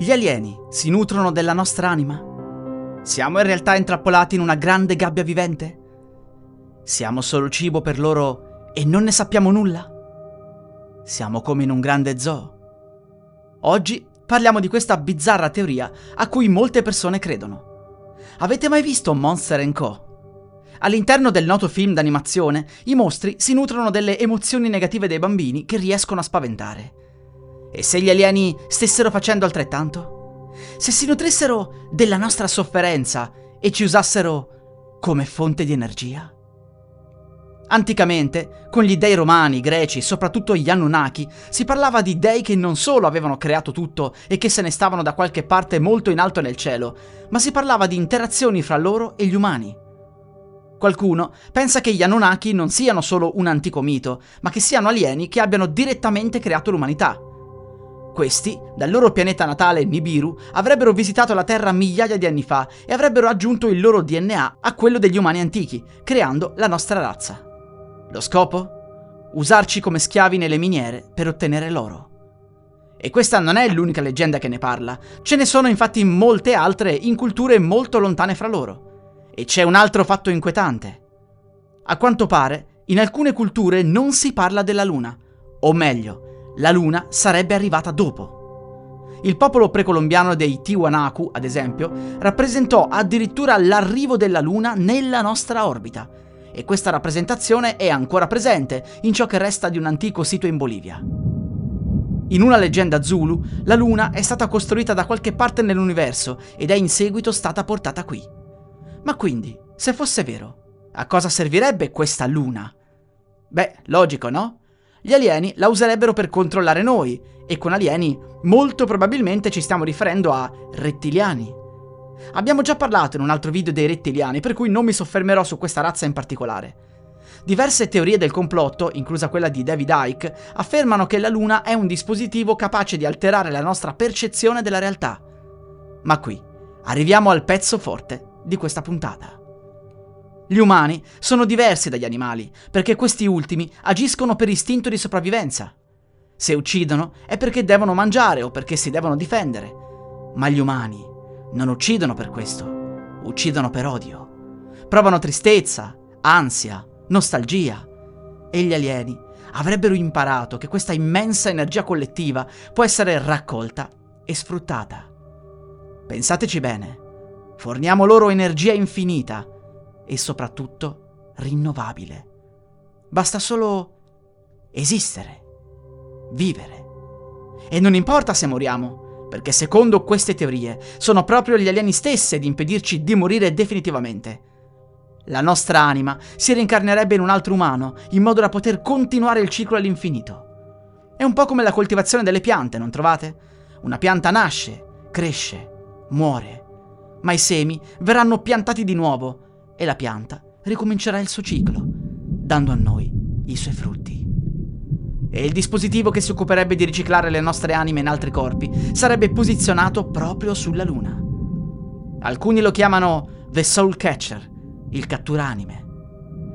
Gli alieni si nutrono della nostra anima? Siamo in realtà intrappolati in una grande gabbia vivente? Siamo solo cibo per loro e non ne sappiamo nulla? Siamo come in un grande zoo? Oggi parliamo di questa bizzarra teoria a cui molte persone credono. Avete mai visto Monster Co? All'interno del noto film d'animazione, i mostri si nutrono delle emozioni negative dei bambini che riescono a spaventare. E se gli alieni stessero facendo altrettanto? Se si nutrissero della nostra sofferenza e ci usassero come fonte di energia? Anticamente, con gli dei romani, greci e soprattutto gli Anunnaki, si parlava di dei che non solo avevano creato tutto e che se ne stavano da qualche parte molto in alto nel cielo, ma si parlava di interazioni fra loro e gli umani. Qualcuno pensa che gli Anunnaki non siano solo un antico mito, ma che siano alieni che abbiano direttamente creato l'umanità. Questi, dal loro pianeta natale Nibiru, avrebbero visitato la Terra migliaia di anni fa e avrebbero aggiunto il loro DNA a quello degli umani antichi, creando la nostra razza. Lo scopo? Usarci come schiavi nelle miniere per ottenere l'oro. E questa non è l'unica leggenda che ne parla, ce ne sono infatti molte altre in culture molto lontane fra loro. E c'è un altro fatto inquietante. A quanto pare, in alcune culture non si parla della luna, o meglio, la luna sarebbe arrivata dopo. Il popolo precolombiano dei Tiwanaku, ad esempio, rappresentò addirittura l'arrivo della luna nella nostra orbita, e questa rappresentazione è ancora presente in ciò che resta di un antico sito in Bolivia. In una leggenda Zulu, la Luna è stata costruita da qualche parte nell'universo ed è in seguito stata portata qui. Ma quindi, se fosse vero, a cosa servirebbe questa Luna? Beh, logico, no? Gli alieni la userebbero per controllare noi, e con alieni molto probabilmente ci stiamo riferendo a rettiliani. Abbiamo già parlato in un altro video dei rettiliani, per cui non mi soffermerò su questa razza in particolare. Diverse teorie del complotto, inclusa quella di David Icke, affermano che la Luna è un dispositivo capace di alterare la nostra percezione della realtà. Ma qui arriviamo al pezzo forte di questa puntata. Gli umani sono diversi dagli animali, perché questi ultimi agiscono per istinto di sopravvivenza. Se uccidono è perché devono mangiare o perché si devono difendere. Ma gli umani non uccidono per questo, uccidono per odio. Provano tristezza, ansia, nostalgia. E gli alieni avrebbero imparato che questa immensa energia collettiva può essere raccolta e sfruttata. Pensateci bene, forniamo loro energia infinita e soprattutto rinnovabile. Basta solo esistere, vivere. E non importa se moriamo, perché secondo queste teorie sono proprio gli alieni stessi ad impedirci di morire definitivamente. La nostra anima si reincarnerebbe in un altro umano, in modo da poter continuare il ciclo all'infinito. È un po' come la coltivazione delle piante, non trovate? Una pianta nasce, cresce, muore, ma i semi verranno piantati di nuovo e la pianta ricomincerà il suo ciclo, dando a noi i suoi frutti. E il dispositivo che si occuperebbe di riciclare le nostre anime in altri corpi sarebbe posizionato proprio sulla Luna. Alcuni lo chiamano The Soul Catcher, il catturanime.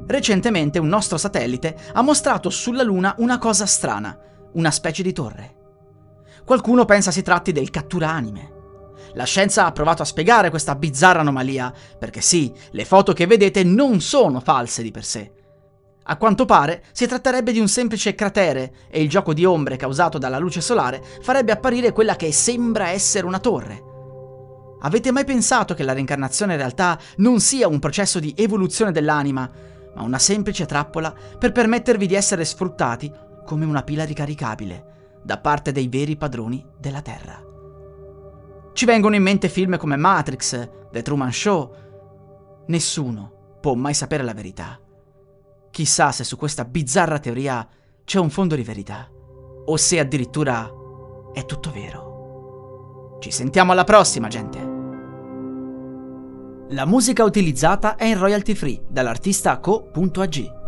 Recentemente un nostro satellite ha mostrato sulla Luna una cosa strana, una specie di torre. Qualcuno pensa si tratti del catturanime. La scienza ha provato a spiegare questa bizzarra anomalia, perché sì, le foto che vedete non sono false di per sé. A quanto pare si tratterebbe di un semplice cratere e il gioco di ombre causato dalla luce solare farebbe apparire quella che sembra essere una torre. Avete mai pensato che la reincarnazione in realtà non sia un processo di evoluzione dell'anima, ma una semplice trappola per permettervi di essere sfruttati come una pila ricaricabile da parte dei veri padroni della Terra? Ci vengono in mente film come Matrix, The Truman Show. Nessuno può mai sapere la verità. Chissà se su questa bizzarra teoria c'è un fondo di verità, o se addirittura è tutto vero. Ci sentiamo alla prossima, gente! La musica utilizzata è in royalty free dall'artista co.ag.